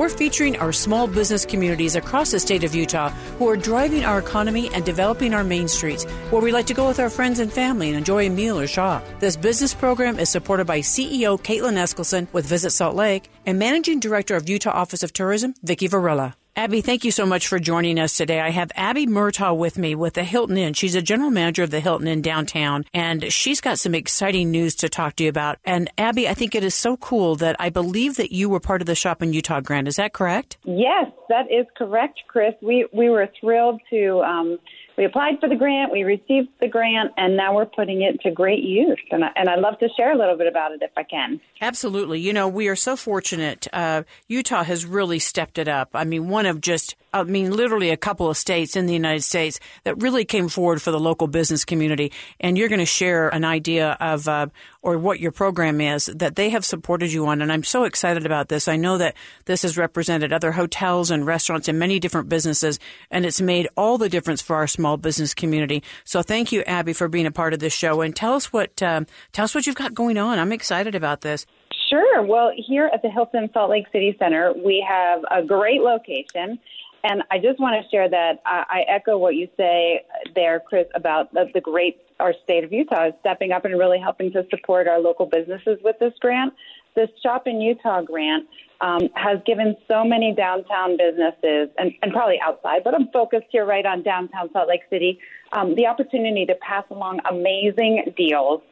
We're featuring our small business communities across the state of Utah who are driving our economy and developing our main streets, where we like to go with our friends and family and enjoy a meal or shop. This business program is supported by CEO Kaitlin Eskelson with Visit Salt Lake and Managing Director of Utah Office of Tourism, Vicki Varela. Abby, thank you so much for joining us today. I have Abby Murtaugh with me with the Hilton Inn. She's a general manager of the Hilton Inn downtown, and she's got some exciting news to talk to you about. And Abby, I think it is so cool that I believe that you were part of the Shop in Utah grant. Is that correct? Yes, that is correct, Chris. We we were thrilled to. Um, we applied for the grant, we received the grant, and now we're putting it to great use. And, I, and I'd love to share a little bit about it if I can. Absolutely. You know, we are so fortunate. Uh, Utah has really stepped it up. I mean, one of just, I mean, literally a couple of states in the United States that really came forward for the local business community. And you're going to share an idea of, uh, or what your program is that they have supported you on. And I'm so excited about this. I know that this has represented other hotels and restaurants and many different businesses, and it's made all the difference for our small business community. So thank you, Abby, for being a part of this show. And tell us what, um, tell us what you've got going on. I'm excited about this. Sure. Well, here at the Hilton Salt Lake City Center, we have a great location. And I just want to share that I, echo what you say there, Chris, about the, the great our state of Utah is stepping up and really helping to support our local businesses with this grant. This Shop in Utah grant um, has given so many downtown businesses, and, and probably outside, but I'm focused here right on downtown Salt Lake City, um, the opportunity to pass along amazing deals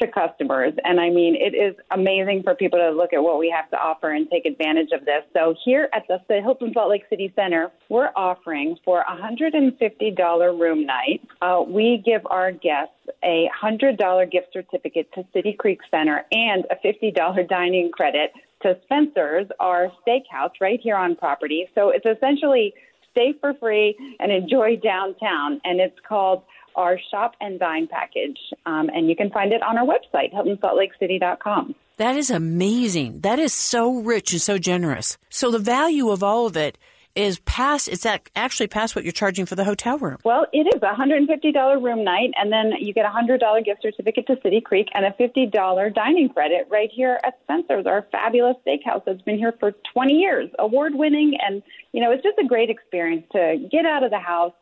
to customers. And I mean, it is amazing for people to look at what we have to offer and take advantage of this. So here at the Hilton Salt Lake City Center, we're offering for a $150 room night. Uh, we give our guests a $100 gift certificate to City Creek Center and a $50 dining credit to Spencer's, our steakhouse right here on property. So it's essentially stay for free and enjoy downtown. And it's called our shop and dine package. Um, and you can find it on our website, HiltonSaltLakeCity.com. That is amazing. That is so rich and so generous. So the value of all of it is past it's actually past what you're charging for the hotel room. Well, it is a $150 room night and then you get a $100 gift certificate to City Creek and a $50 dining credit right here at Spencer's, our fabulous steakhouse that's been here for 20 years, award winning and you know, it's just a great experience to get out of the house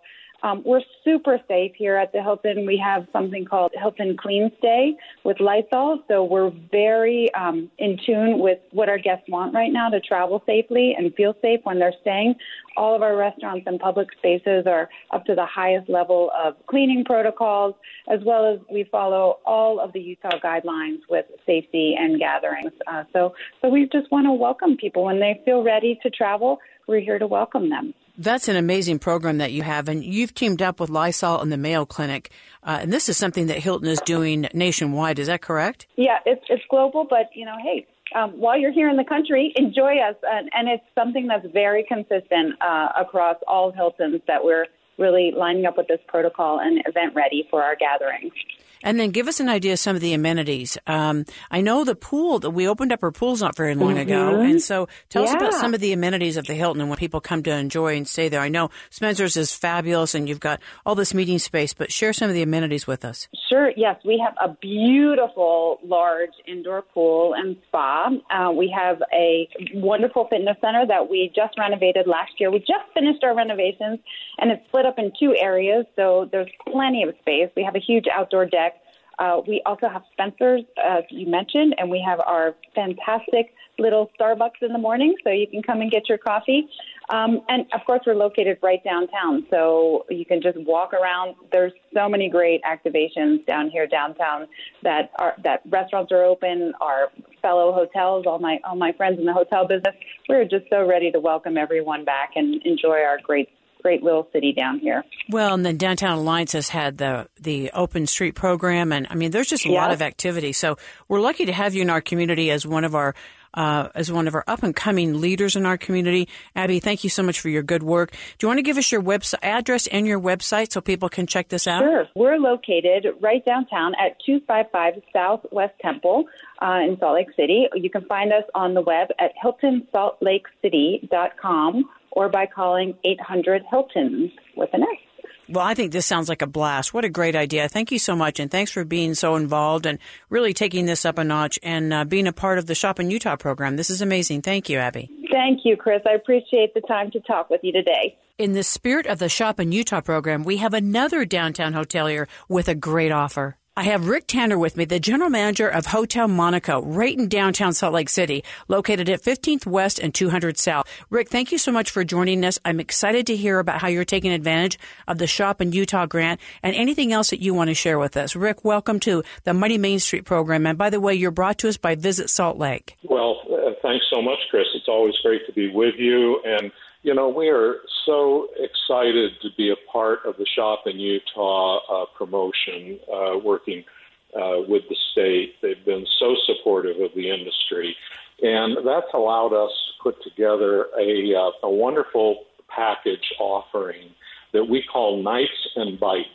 um, we're super safe here at the Hilton. We have something called Hilton Clean Stay with Lysol, so we're very um, in tune with what our guests want right now to travel safely and feel safe when they're staying. All of our restaurants and public spaces are up to the highest level of cleaning protocols, as well as we follow all of the Utah guidelines with safety and gatherings. Uh, so, so we just want to welcome people when they feel ready to travel. We're here to welcome them. That's an amazing program that you have, and you've teamed up with Lysol and the Mayo Clinic, uh, and this is something that Hilton is doing nationwide. Is that correct? Yeah, it's it's global, but you know, hey, um, while you're here in the country, enjoy us, and, and it's something that's very consistent uh, across all Hiltons that we're really lining up with this protocol and event ready for our gatherings. And then give us an idea of some of the amenities. Um, I know the pool that we opened up our pools not very long mm-hmm. ago, and so tell yeah. us about some of the amenities of the Hilton and what people come to enjoy and stay there. I know Spencer's is fabulous, and you've got all this meeting space, but share some of the amenities with us. Sure. Yes, we have a beautiful, large indoor pool and spa. Uh, we have a wonderful fitness center that we just renovated last year. We just finished our renovations, and it's split up in two areas, so there's plenty of space. We have a huge outdoor deck uh, we also have Spencer's, as you mentioned, and we have our fantastic little Starbucks in the morning, so you can come and get your coffee. Um, and of course, we're located right downtown, so you can just walk around. There's so many great activations down here downtown that are that restaurants are open. Our fellow hotels, all my all my friends in the hotel business, we're just so ready to welcome everyone back and enjoy our great great little city down here. Well, and then Downtown Alliance has had the the open street program, and I mean, there's just a lot of activity. So we're lucky to have you in our community as one of our uh, as one of our up and coming leaders in our community. Abby, thank you so much for your good work. Do you want to give us your website address and your website so people can check this out? Sure. We're located right downtown at 255 Southwest Temple uh, in Salt Lake City. You can find us on the web at hiltonsaltlakecity.com or by calling 800 Hiltons with an S. Well, I think this sounds like a blast. What a great idea. Thank you so much. And thanks for being so involved and really taking this up a notch and uh, being a part of the Shop in Utah program. This is amazing. Thank you, Abby. Thank you, Chris. I appreciate the time to talk with you today. In the spirit of the Shop in Utah program, we have another downtown hotelier with a great offer. I have Rick Tanner with me, the general manager of Hotel Monaco, right in downtown Salt Lake City, located at 15th West and 200 South. Rick, thank you so much for joining us. I'm excited to hear about how you're taking advantage of the Shop in Utah grant and anything else that you want to share with us. Rick, welcome to the Mighty Main Street program. And by the way, you're brought to us by Visit Salt Lake. Well, uh, thanks so much, Chris. It's always great to be with you. And you know, we are so excited to be a part of the Shop in Utah uh, promotion, uh, working uh, with the state. They've been so supportive of the industry, and that's allowed us to put together a, uh, a wonderful package offering that we call Nights and Bites.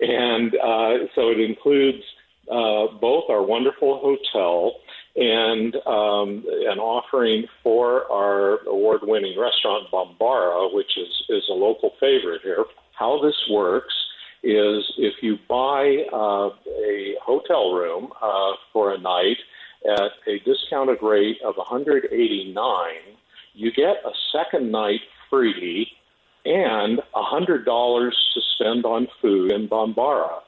And uh, so it includes uh, both our wonderful hotel and um, an offering for our award-winning restaurant Bambara, which is is a local favorite here. How this works is if you buy uh, a hotel room uh, for a night at a discounted rate of 189, you get a second night free and $100 to spend on food in Bambara.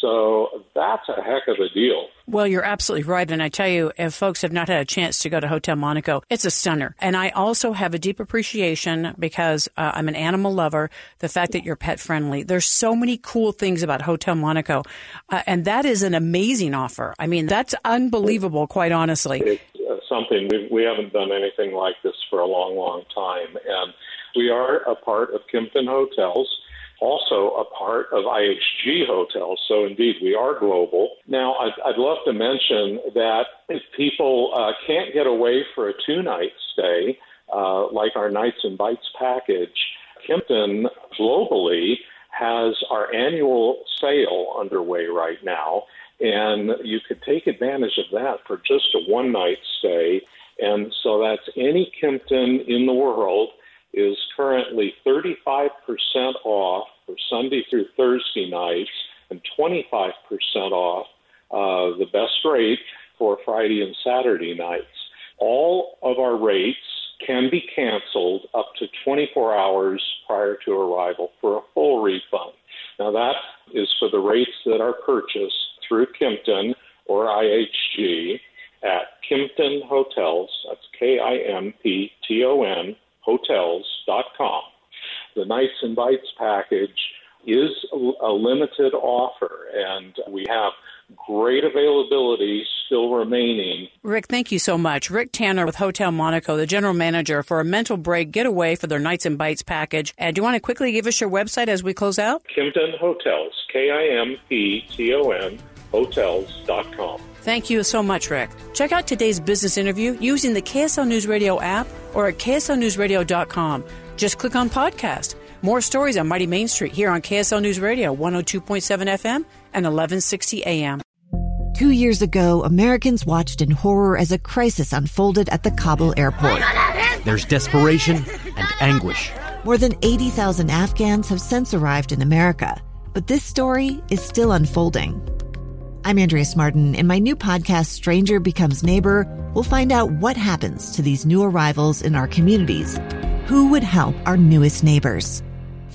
So that's a heck of a deal. Well, you're absolutely right. And I tell you, if folks have not had a chance to go to Hotel Monaco, it's a stunner. And I also have a deep appreciation because uh, I'm an animal lover, the fact that you're pet friendly. There's so many cool things about Hotel Monaco. Uh, and that is an amazing offer. I mean, that's unbelievable, quite honestly. It's uh, something we, we haven't done anything like this for a long, long time. And we are a part of Kimpton Hotels also a part of IHG Hotels. So, indeed, we are global. Now, I'd, I'd love to mention that if people uh, can't get away for a two night stay, uh, like our Nights and Bites package, Kimpton globally has our annual sale underway right now. And you could take advantage of that for just a one night stay. And so that's any Kimpton in the world is currently 35% off for Sunday through Thursday nights and 25% off uh, the best rate for Friday and Saturday nights. All of our rates can be canceled up to 24 hours prior to arrival for a full refund. Now, that is for the rates that are purchased through Kimpton or IHG at Kimpton Hotels. That's K I M P T O N Nights and Bites package is a limited offer, and we have great availability still remaining. Rick, thank you so much. Rick Tanner with Hotel Monaco, the general manager for a mental break getaway for their Nights and Bites package. And do you want to quickly give us your website as we close out? Kimpton Hotels, K I M P T O N, hotels.com. Thank you so much, Rick. Check out today's business interview using the KSL News Radio app or at kslnewsradio.com. Just click on podcast. More stories on Mighty Main Street here on KSL News Radio 102.7 FM and 1160 AM. Two years ago, Americans watched in horror as a crisis unfolded at the Kabul airport. There's desperation and anguish. More than 80,000 Afghans have since arrived in America, but this story is still unfolding. I'm Andrea Martin. In my new podcast, Stranger Becomes Neighbor, we'll find out what happens to these new arrivals in our communities. Who would help our newest neighbors?